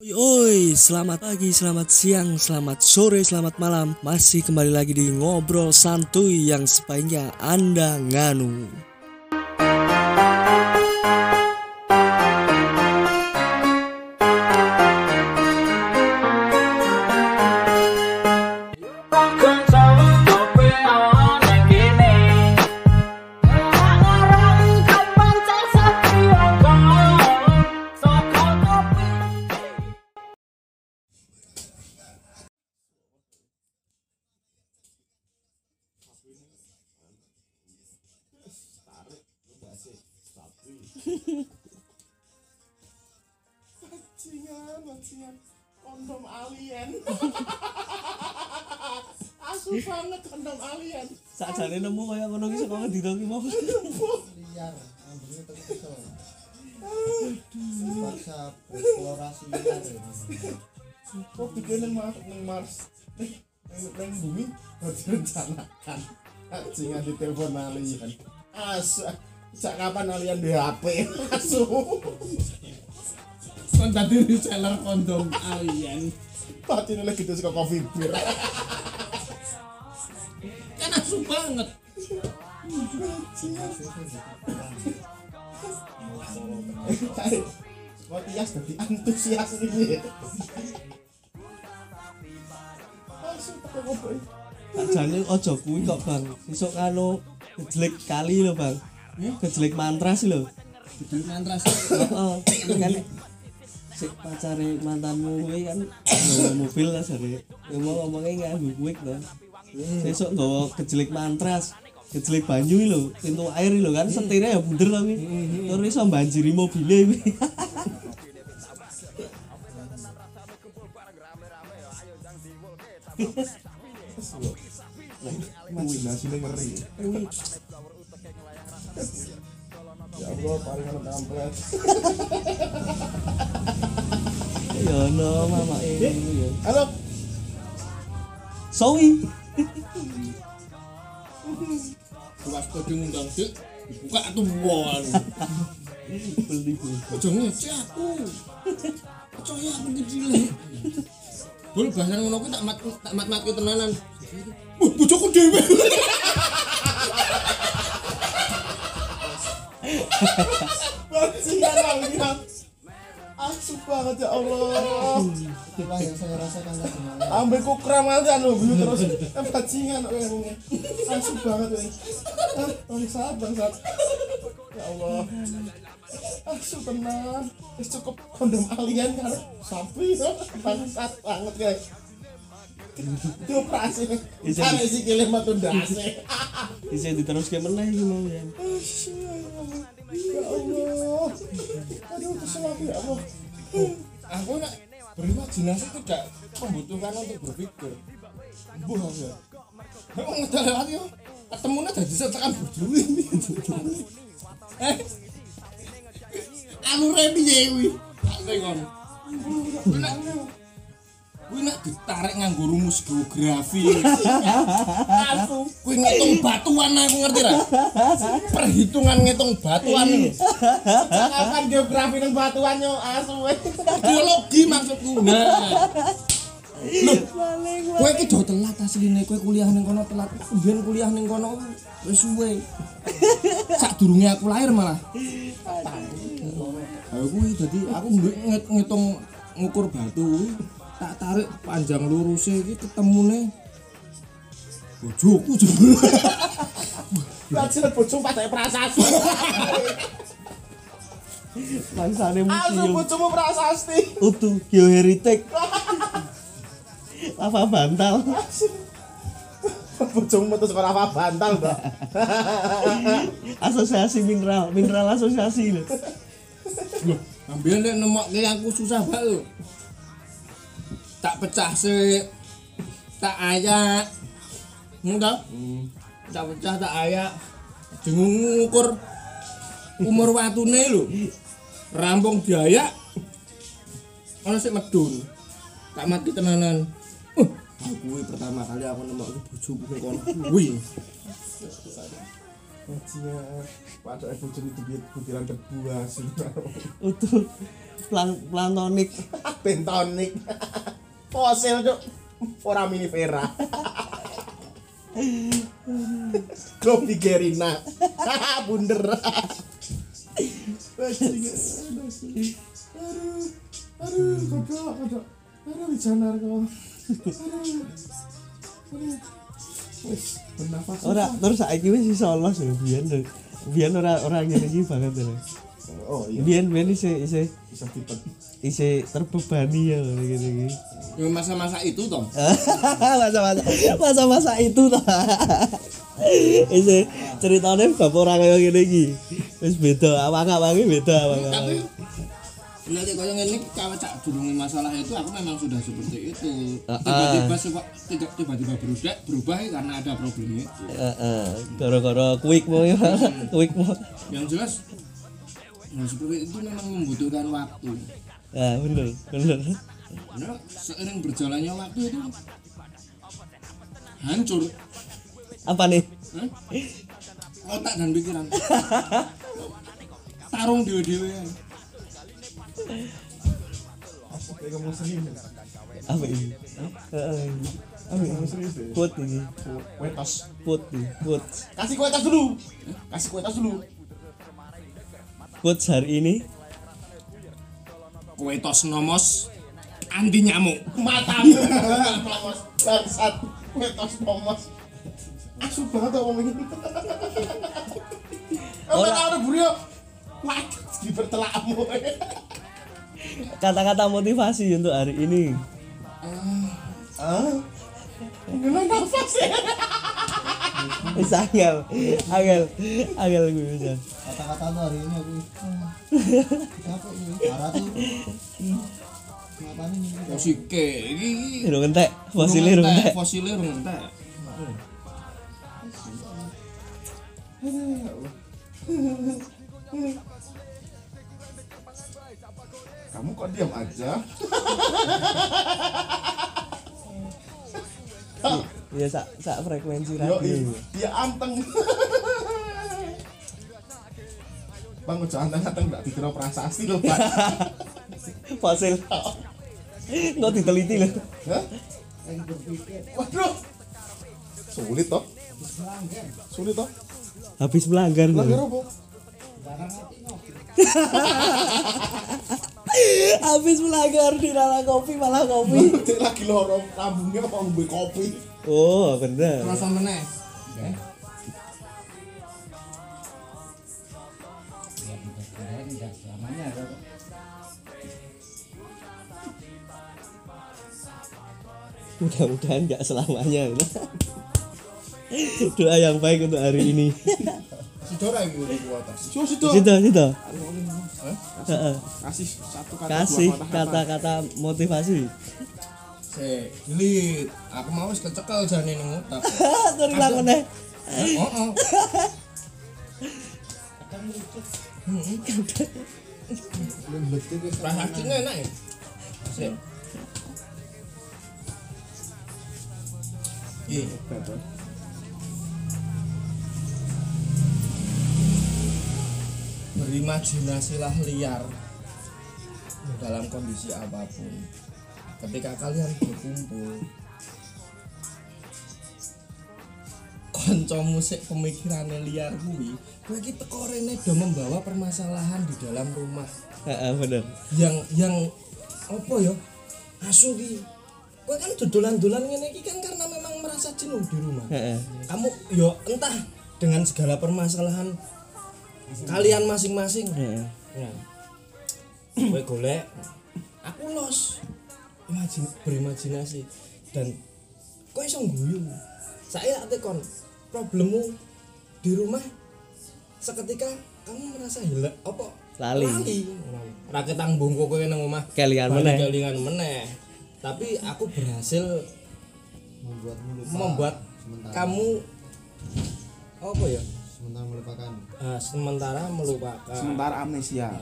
Oi, oi, selamat pagi, selamat siang, selamat sore, selamat malam. Masih kembali lagi di ngobrol santuy yang sebaiknya Anda nganu. Sakjane nemu kaya ngono ki saka ngendi to ki mau. liar ambungnya tapi kesel terpaksa bereksplorasi liar ya. Kok bikin neng Mars, neng Mars, neng neng neng bumi harus direncanakan. Bajingan di telepon alien. Asu, sejak kapan alien di HP? Asu. kan tadi reseller kondom alien Pati nolak gitu suka coffee beer. Asu banget Kok tias jadi antusias ini. Sakjane ojo kuwi kok, Bang. Sesuk kanu gejlek kali lho, Bang. Gejlek mantras lho. di mantras Heeh. Kan si pacare mantanmu kuwi kan mobil lah jare. Ya mau ngomongnya nganggo kuwi to. Sesuk nggawa gejlek mantras. Gejlek banyu lho, pintu air lho kan setirnya ya bunder to kuwi. Terus iso banjiri mobile kuwi. Ngeri. Ya Allah, paling kampret. Ya no, mama ini ya. Halo, Sawi. Bukas kode ngundang sih buka tuh won Beli beli. ojo ngece aku percaya aku kecil bol bahasa ngono kuwi tak mat tak mat mat tenanan Wah, bojoku dhewe. bajingan alien. Asu banget ya Allah. itulah yang saya rasakan tadi malam Ambil kukram aja lo dulu terus. Kan bajingan orangnya. Asu banget ini. Ah, bangsat, bangsat. Ya Allah. Asu tenang. Wis cukup kondom alien kan. Sapi ya. Bangsat banget guys. Dioperasi. Bisa. Ada sih kilim matu dasi. Bisa diteruske meneh iki mau ya. Ya Allah. Aduh, kesel aku ya Allah. Aku nak berimajinasi tidak membutuhkan untuk berpikir. Buah ya. Aku ngedal lewat yo. Ketemunya jadi setekan ini. Eh. Anu repi ya kuwi. Tak tengok. Kuwi nak ditarik nganggo rumus geografi. Asu. Kuwi ngitung batuan aku ngerti ra? Perhitungan ngitung batuan. Kapan geografi nang batuan yo asu. Geologi maksudku. Nah. Lho, kowe iki do telat asline kowe kuliah ning kono telat. Mbiyen kuliah ning kono wis suwe. Sadurunge aku lahir malah. Aku kuwi dadi aku ngitung ngukur batu tak tarik panjang lurusnya iki ketemune bojoku jebul. Bajingan bocong padake prasasti. Bangsane Asu museum. bojomu prasasti. Utuh geoheritek. Lava bantal. Bocong metu sekolah apa bantal, Mbak. Asosiasi mineral, mineral asosiasi lho. Loh, ambil nek nemokke aku susah banget lho. Pecah sih. Tak ayak. Enggak. Tak pecah tak ayak. Jengung ngukur umur watune lho. Rampung diayak. Ono sik medun. Tak mati tenanan. Uh, kuwi pertama kali aku nemok bojoku kono kuwi. bajingan padahal bocor itu biar butiran debu hasil utuh plan plantonik bentonik fosil cuk. Ora minifera Globigerina bunder. Aduh aduh kodok kodok. Aduh bijanar kok ora terus saiki wis iso los lho biyen lho. biyen ora ora ngene iki banget lho oh iya. Isih isih bisa tipet isih terbebani ya ngene iki Ya, masa-masa itu toh masa-masa masa-masa itu ta isih ceritane bab ora kaya ngene iki. Wis beda awak-awake beda tapi awak-awake nanti kalau ini kalau cak durungi masalah itu aku memang sudah seperti itu. Tiba-tiba suka tiba- tiba-tiba berubah berubah ya karena ada problem itu. Heeh, gara-gara quick mau ya quick mau yang jelas nah seperti itu memang membutuhkan waktu. Ya bener bener. Nah, seiring berjalannya waktu itu hancur. Apa nih? Hah? otak dan pikiran. Tarung dewe-dewe. Kayak ngomong serius. Apa ini? Apa ini? Put ini. Wetos put put. Kasih kue tas dulu. Kasih kue tas dulu put hari ini. Kue tos nomos anti nyamuk. Matamu. Nomos bangsat kue tas nomos. Asu banget ngomong ini. Ora. ada burio Wah, di bertelakmu. Kata-kata motivasi untuk hari ini. Ah, ngelang nafas ya Wis angel angel angel gue bisa kata-kata tuh hari ini aku. Capek nih parah tuh. Matanya nih Fosike iki Irung entek fosilnya irung entek. Fosilnya urung entek. kamu kok diam aja? Ya sak sak frekuensi radio. dia anteng bang ojo anteng anteng gak dikira prasasti loh pak. Fosil nggak diteliti loh Hah? waduh. Sulit toh. Sulit toh. Habis melanggar langgar loh. apa? Habis melanggar di rara kopi malah kopi. Lagi loro lambungnya mau ngombe kopi. Oh bener. Rasa meneh. Mudah-mudahan nggak selamanya doa yang baik untuk hari ini Sidora? Heeh. kasih satu kata kasih kata-kata motivasi Se, delete. Aku mau wis kecekel jane ning otak. terus lakukan deh Oh, oh. lembut tuh guys Rasanya enak ya. Iya. Berimajinasilah liar. Dalam kondisi apa pun. Ketika kalian berkumpul, konco musik pemikirannya liar kuwi, kowe iki teko rene do membawa permasalahan di dalam rumah. Heeh, bener. Yang yang apa ya? Asu ki. Kowe kan dodolan-dolan ngene iki kan karena merasa jenuh di rumah? Heeh. kamu yo entah dengan segala permasalahan kalian masing-masing. Heeh. ya. Kowe golek aku los. Imajin berimajinasi. Dan kowe iso guyu saya tekon problemmu di rumah seketika kamu merasa hilang apa? Lali. lali. Ra ketang bungku kowe nang omah. Kelingan meneh. kelingan meneh. Tapi aku berhasil membuatmu lupa membuat sementara. kamu apa ya? Sementara melupakan. Ah, sementara melupakan. Sementara amnesia.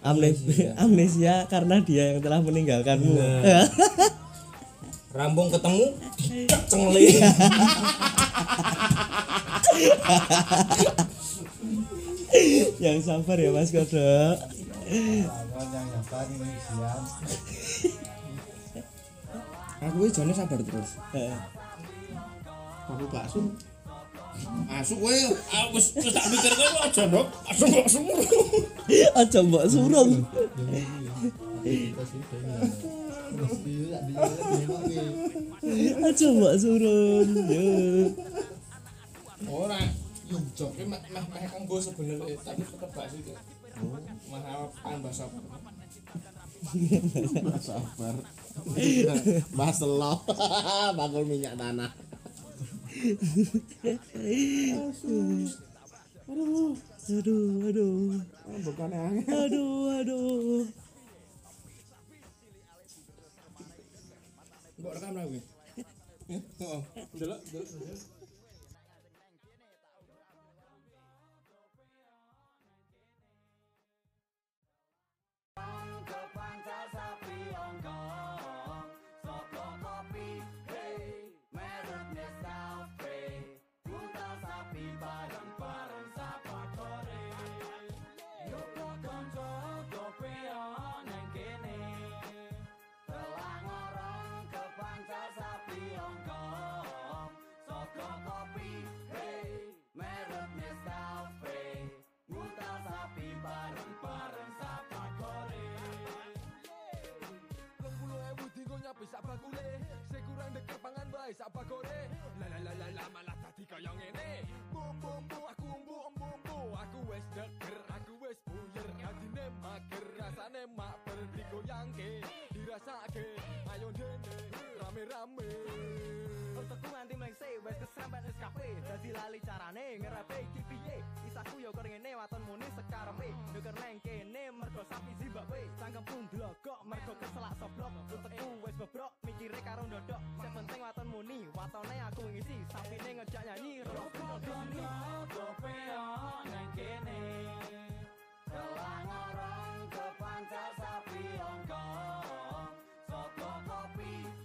Amnesia. Amnesia. Karena dia yang telah meninggalkanmu. Rambung ketemu cengleng yang sabar ya Mas Kodok yang nyabar ini wis jane sabar terus Heeh. aku bakso Asu kowe aku wis wis tak mikir kowe aja ndok asu mbok sumur aja mbok ya. Dilihat aja mbok surung yo ora yo joke meh meh kanggo sebenarnya tapi tetep bakso itu mahal tambah sabar sabar. Mas lo. Bakul minyak tanah. aduh aduh. Bukan angin aduh aduh. Mbok rekam kowe heeh delok delok parang parang kopi kene. Hey sapi sekurang dekat pangan baik, sapa kore. La la la la la malah tadi kaya ngene Bum bum bum aku umbu umbu umbu Aku wis deker aku wis buyer. Adine mager rasane mak ber digoyangke Dirasake ayo dene rame aku nganti mleng se wes kesampet es kafe dadi lali carane ngerape iki piye? Isaku yo kor ngene waton muni sekarepe. Nuker neng kene mergo sapi zimbabwe. Sangkem pun kok mergo keselak soblok. Uteku wes bebrok mikire karo ndodok. Sing penting waton muni watone aku ngisi. Sapine ngejak nyanyi rokok kene kopi neng kene. Kelang orang kepancar sapi ongkong Soto kopi